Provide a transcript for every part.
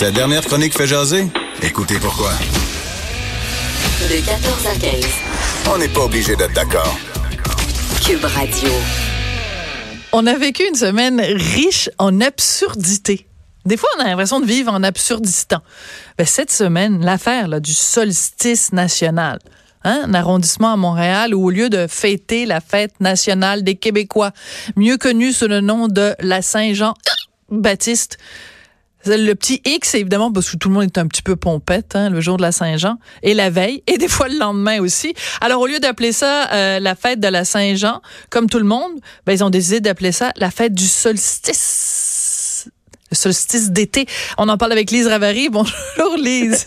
Cette dernière chronique fait jaser? Écoutez pourquoi. De 14 à 15. On n'est pas obligé d'être d'accord. Cube Radio. On a vécu une semaine riche en absurdité. Des fois, on a l'impression de vivre en absurdistan. Ben, cette semaine, l'affaire du solstice national. Hein, un arrondissement à Montréal où au lieu de fêter la fête nationale des Québécois, mieux connue sous le nom de la Saint-Jean Baptiste, le petit X, évidemment, parce que tout le monde est un petit peu pompette hein, le jour de la Saint-Jean et la veille et des fois le lendemain aussi. Alors au lieu d'appeler ça euh, la fête de la Saint-Jean, comme tout le monde, ben, ils ont décidé d'appeler ça la fête du solstice. Le solstice d'été. On en parle avec Lise Ravary. Bonjour Lise.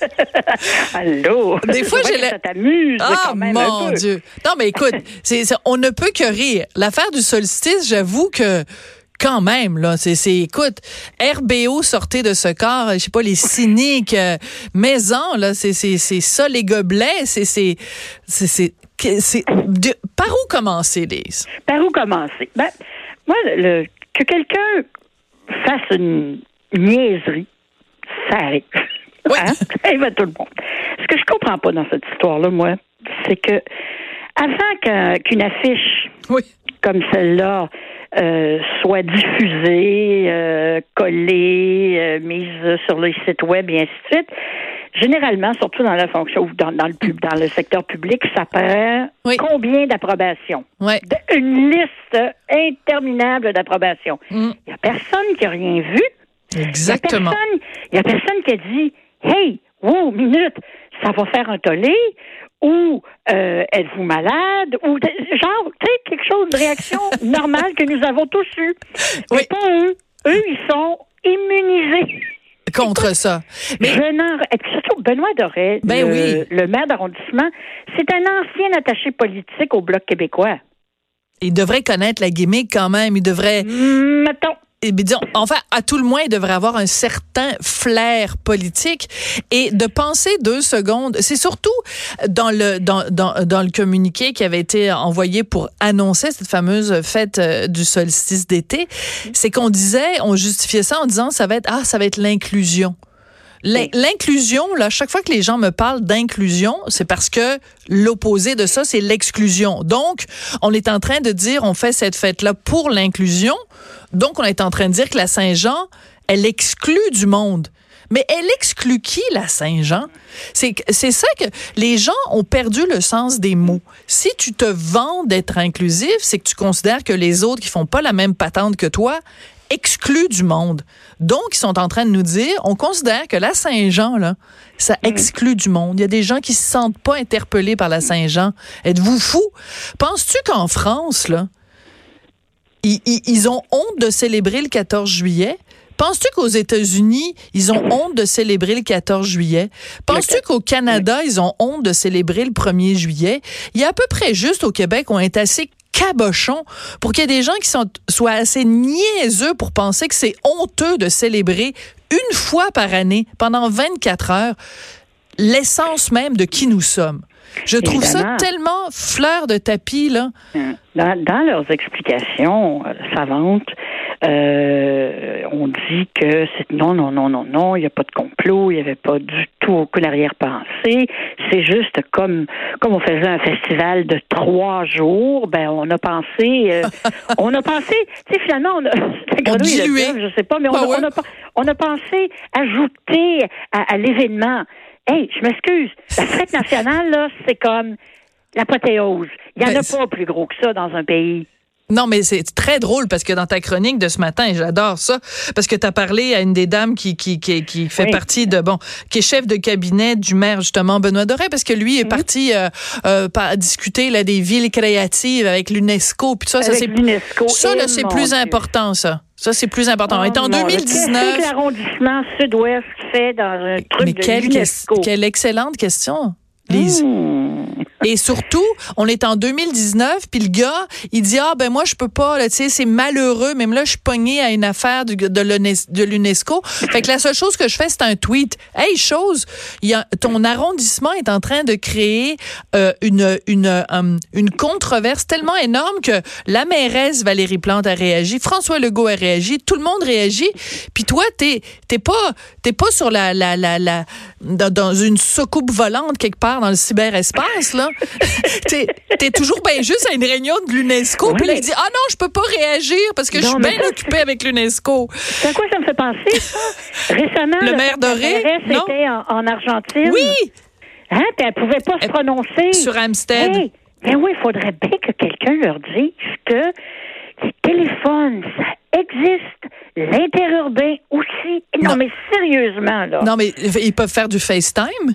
Allô? Des fois j'ai ça t'amuse Ah quand même mon un peu. Dieu. Non mais écoute, c'est- on ne peut que rire. L'affaire du solstice, j'avoue que quand même là, c'est c'est écoute, RBO sortez de ce corps, je sais pas les cyniques euh, maison là, c'est c'est c'est ça les gobelets, c'est c'est par où commencer Lise? Par où commencer? Ben, moi, le, que quelqu'un fasse une niaiserie, ça arrive. Oui. Hein? Ça arrive à tout le monde. Ce que je comprends pas dans cette histoire-là, moi, c'est que avant qu'un- qu'une affiche Oui. comme celle-là euh, soit diffusée, euh, collée, euh, mise sur les sites web et ainsi de suite, généralement, surtout dans la fonction ou dans, dans le pub, dans le secteur public, ça prend Oui. combien d'approbations? De- Une liste interminable d'approbations. Mm. Il n'y a personne qui a rien vu. Exactement. Il n'y a, personne qui a dit Hey, wow, minute, ça va faire un tollé ou euh, êtes-vous malade ou genre, tu sais, quelque chose de réaction normale que nous avons tous eu. Mais Oui. pas eux. Eux, ils sont immunisés. Contre ça. Mais Je surtout, Benoît Doré, Ben le, oui. le maire d'arrondissement, c'est un ancien attaché politique au Bloc québécois. il devrait connaître la gimmick quand même, il devrait Mettons. Disons, enfin, à tout le moins, il devrait avoir un certain flair politique et de penser deux secondes. C'est surtout dans le dans, dans, dans le communiqué qui avait été envoyé pour annoncer cette fameuse fête euh, du solstice d'été, c'est qu'on disait, on justifiait ça en disant ça va être ah ça va être l'inclusion. L'in- L'inclusion, là, chaque fois que les gens me parlent d'inclusion, c'est parce que l'opposé de ça, c'est l'exclusion. Donc, on est en train de dire, on fait cette fête-là pour l'inclusion. Donc, on est en train de dire que la Saint-Jean, elle exclut du monde. Mais elle exclut qui, la Saint-Jean? C'est ça que les gens ont perdu le sens des mots. Si tu te vends d'être inclusif, c'est que tu considères que les autres qui font pas la même patente que toi excluent du monde. Donc, ils sont en train de nous dire, on considère que la Saint-Jean, là, ça exclut du monde. Il y a des gens qui se sentent pas interpellés par la Saint-Jean. Êtes-vous fou? Penses-tu qu'en France, là, ils, ils- ils ont honte de célébrer le 14 juillet? Penses-tu qu'aux États-Unis, ils ont honte de célébrer le 14 juillet? Penses-tu qu'au Canada, ils ont honte de célébrer le 1er juillet? Il y a à peu près juste au Québec, on est assez cabochon pour qu'il y ait des gens qui sont, soient assez niaiseux pour penser que c'est honteux de célébrer une fois par année, pendant 24 heures, l'essence même de qui nous sommes. Je trouve Évidemment. ça tellement fleur de tapis, là. Dans, dans leurs explications euh, savantes, euh, on dit que c'est non, non, non, non, non, il n'y a pas de complot, il n'y avait pas du tout aucune arrière-pensée. C'est juste comme comme on faisait un festival de trois jours, ben on a pensé, euh, on a pensé, tu sais finalement on a, et le je sais pas, mais on, Ben a, ouais. on a on pensé ajouter à, à l'événement. Hey, je m'excuse, la fête nationale là, c'est comme l'apothéose. Il n'y en Ben, a c'est- pas plus gros que ça dans un pays. Non, mais c'est très drôle parce que dans ta chronique de ce matin, et j'adore ça, parce que tu as parlé à une des dames qui, qui, qui, qui fait Oui. partie de, bon, qui est chef de cabinet du maire, justement, Benoît Doré, parce que lui est parti euh, euh, par- discuter là, des villes créatives avec l'UNESCO, puis ça, ça c'est ça, là, c'est plus Dieu. important, ça. Ça, c'est plus important. On est en Oh, Dieu. 2019. Qu'est-ce que l'arrondissement sud-ouest fait dans un truc Mais de quelle, quelle excellente question, Lise. Hmm. Et surtout, on est en 2019, puis le gars, il dit ah ben moi je peux pas, tu sais, c'est malheureux, même là je suis pogné à une affaire du- de l'UNES- de l'UNESCO. Fait que la seule chose que je fais, c'est un tweet. Hey chose, ton arrondissement est en train de créer euh, une une euh, une controverse tellement énorme que la mairesse Valérie Plante a réagi, François Legault a réagi, tout le monde réagit. Puis toi, t'es t'es pas t'es pas sur la la la la dans, dans une soucoupe volante quelque part dans le cyberespace là. t'es es toujours bien juste à une réunion de l'UNESCO. Ouais, puis là, il dit ah non, je peux pas réagir parce que je suis bien occupé avec l'UNESCO. C'est à quoi ça me fait penser, ça? Récemment, Le là, maire Doré, était en, en Argentine. Oui, Hein? Puis elle pouvait pas se prononcer. sur Amstead. Hey, ben oui, il faudrait bien que quelqu'un leur dise que les téléphones, ça existe. L'interurbain aussi. Non, Non. mais sérieusement, là. Non mais ils peuvent faire du FaceTime?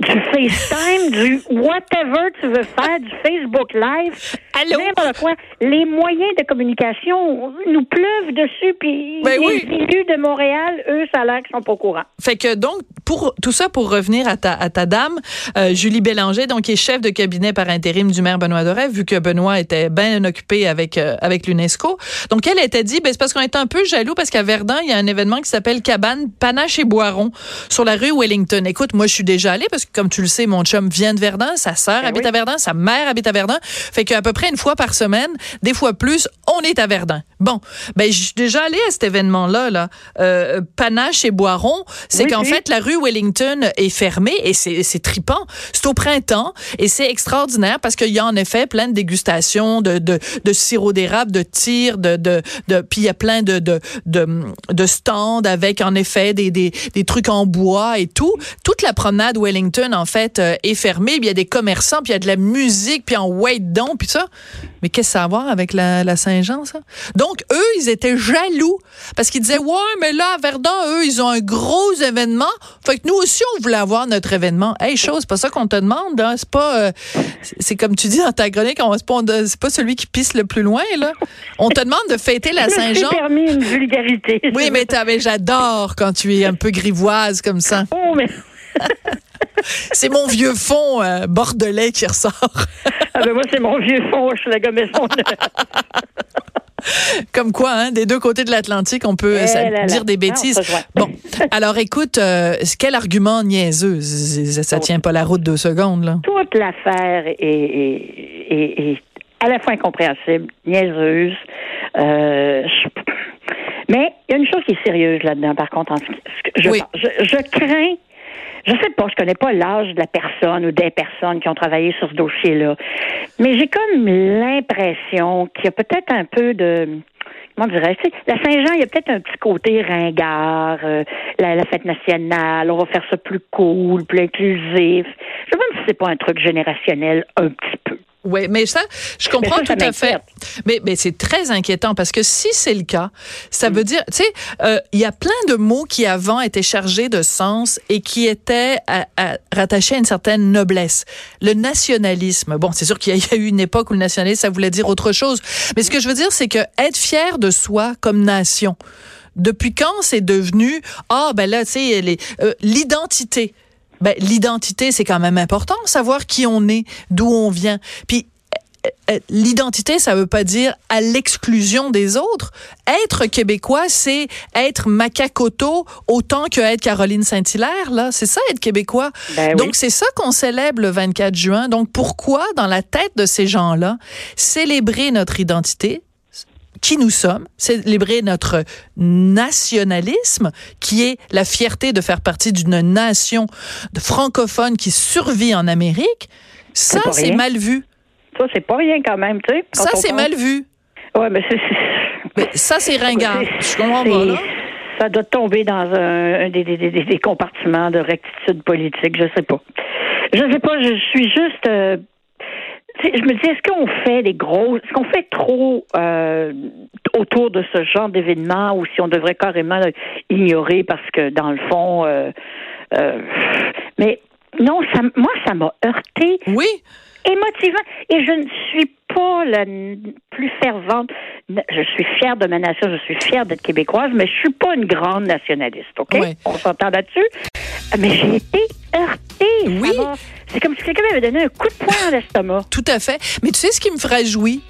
Du FaceTime, du whatever tu veux faire, du Facebook Live. Allô? N'importe quoi. Les moyens de communication nous pleuvent dessus, puis Ben les oui. élus de Montréal, eux, ça a l'air qu'ils sont pas au courant. Fait que donc pour tout ça pour revenir à ta à ta dame euh, Julie Bélanger donc qui est chef de cabinet par intérim du maire Benoît Doré vu que Benoît était bien occupé avec euh, avec l'UNESCO. Donc elle était dit ben c'est parce qu'on est un peu jaloux parce qu'à Verdun il y a un événement qui s'appelle Cabane Panache et Boiron sur la rue Wellington. Écoute, moi je suis déjà allée parce que comme tu le sais mon chum vient de Verdun, sa sœur Ben habite oui. à Verdun, sa mère habite à Verdun. Fait qu'à peu près une fois par semaine, des fois plus, on est à Verdun. Bon, ben je suis déjà allée à cet événement-là, là. Euh, Panache et Boiron, c'est Oui, qu'en oui. fait la rue Wellington est fermée et c'est tripant. C'est au printemps et c'est extraordinaire parce qu'il y a en effet plein de dégustations de de, de sirop d'érable, de tir, de de, de puis il y a plein de de, de de stands avec en effet des, des des trucs en bois et tout. Toute la promenade Wellington en fait euh, est fermée. Puis Il y a des commerçants, puis il y a de la musique, puis en wait don, puis ça. Mais qu'est-ce que ça a à voir avec la, la Saint-Jean ça? Donc eux, ils étaient jaloux parce qu'ils disaient ouais, mais là à Verdun, eux, ils ont un gros événement. Fait que nous aussi, on voulait avoir notre événement. Hey, chose, c'est pas ça qu'on te demande. Hein. C'est pas, euh, c'est- comme tu dis dans ta chronique, on- c'est pas, c'est pas celui qui pisse le plus loin là. On te demande de fêter la Saint-Jean. permis une vulgarité. Oui, mais, j'adore quand tu es un peu grivoise comme ça. Oh, mais... C'est mon vieux fond euh, bordelais qui ressort. Ah ben moi, c'est mon vieux fond, je suis la gommesson. Comme quoi, hein, des deux côtés de l'Atlantique, on peut Eh euh, ça- là là. dire des Ah, bêtises. Bon, alors écoute, euh, quel argument niaiseux. Ça, ça tient pas la route deux secondes, là. Toute l'affaire est, est- est- est à la fois incompréhensible, niaiseuse. Euh, je- Mais il y a une chose qui est sérieuse là-dedans, par contre. En... Je, Oui. je, je crains, je sais pas, je connais pas l'âge de la personne ou des personnes qui ont travaillé sur ce dossier-là, mais j'ai comme l'impression qu'il y a peut-être un peu de comment dirais-je, la Saint-Jean, il y a peut-être un petit côté ringard, euh, la, la fête nationale, on va faire ça plus cool, plus inclusif. Je me demande si c'est pas un truc générationnel un petit peu. Oui, mais ça, je comprends Mais ça, ça tout à fait. Mais, mais c'est très inquiétant parce que si c'est le cas, ça veut dire, tu sais, euh, il y a plein de mots qui avant étaient chargés de sens et qui étaient à- à- rattachés à une certaine noblesse. Le nationalisme, bon, c'est sûr qu'il y, a- il y a eu une époque où le nationalisme, ça voulait dire autre chose. Mais ce que je veux dire, c'est que être fier de soi comme nation, depuis quand c'est devenu, ah, ben là, tu sais, euh, l'identité. Ben, l'identité, c'est quand même important, savoir qui on est, d'où on vient. Puis euh, euh, l'identité, ça veut pas dire à l'exclusion des autres. Être québécois, c'est être macacoto autant que être Caroline Saint-Hilaire, là. C'est ça, être québécois. Ben oui. Donc, c'est ça qu'on célèbre le 24 juin. Donc, pourquoi, dans la tête de ces gens-là, célébrer notre identité, qui nous sommes, célébrer notre nationalisme, qui est la fierté de faire partie d'une nation de francophone qui survit en Amérique, ça, c'est mal vu. Ça, c'est pas rien quand même, tu sais. Ça, c'est mal vu. Ouais, mais c'est. Mais ça, c'est ringard. Je comprends pas, là? Ça doit tomber dans un, un des, des, des, des compartiments de rectitude politique, je sais pas. Je sais pas, je suis juste. euh, je me dis, est-ce qu'on fait des gros. Est-ce qu'on fait trop euh, autour de ce genre d'événement ou si on devrait carrément ignorer parce que, dans le fond. euh, euh, mais non, ça, moi, ça m'a heurté Oui. émotivant. Et je ne suis pas la plus fervente. Je suis fière de ma nation, je suis fière d'être québécoise, mais je suis pas une grande nationaliste, OK? On s'entend là-dessus? Mais j'ai été heurtée. Oui. C'est comme si quelqu'un m'avait donné un coup de poing à l'estomac. Tout à fait. Mais tu sais ce qui me ferait jouir?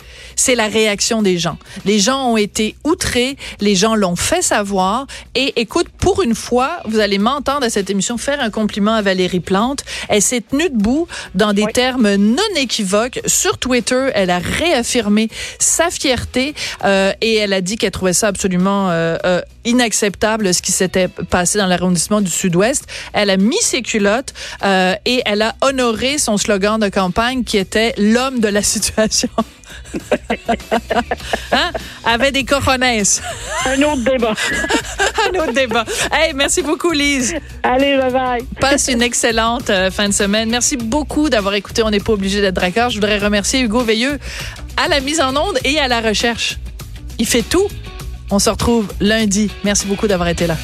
c'est la réaction des gens. Les gens ont été outrés, les gens l'ont fait savoir. Et écoute, pour une fois, vous allez m'entendre à cette émission faire un compliment à Valérie Plante. Elle s'est tenue debout dans des termes non équivoques. Sur Twitter, elle a réaffirmé sa fierté euh, et elle a dit qu'elle trouvait ça absolument euh, euh, inacceptable ce qui s'était passé dans l'arrondissement du Sud-Ouest. Elle a mis ses culottes et elle a honoré son slogan de campagne qui était l'homme de la situation. hein? Avec des cojones. Un autre débat. Un autre débat. Hey, merci beaucoup, Lise. Allez, bye bye. Passe une excellente euh, fin de semaine. Merci beaucoup d'avoir écouté On n'est pas obligé d'être d'accord. Je voudrais remercier Hugo Veilleux à la mise en onde et à la recherche. Il fait tout. On se retrouve lundi. Merci beaucoup d'avoir été là.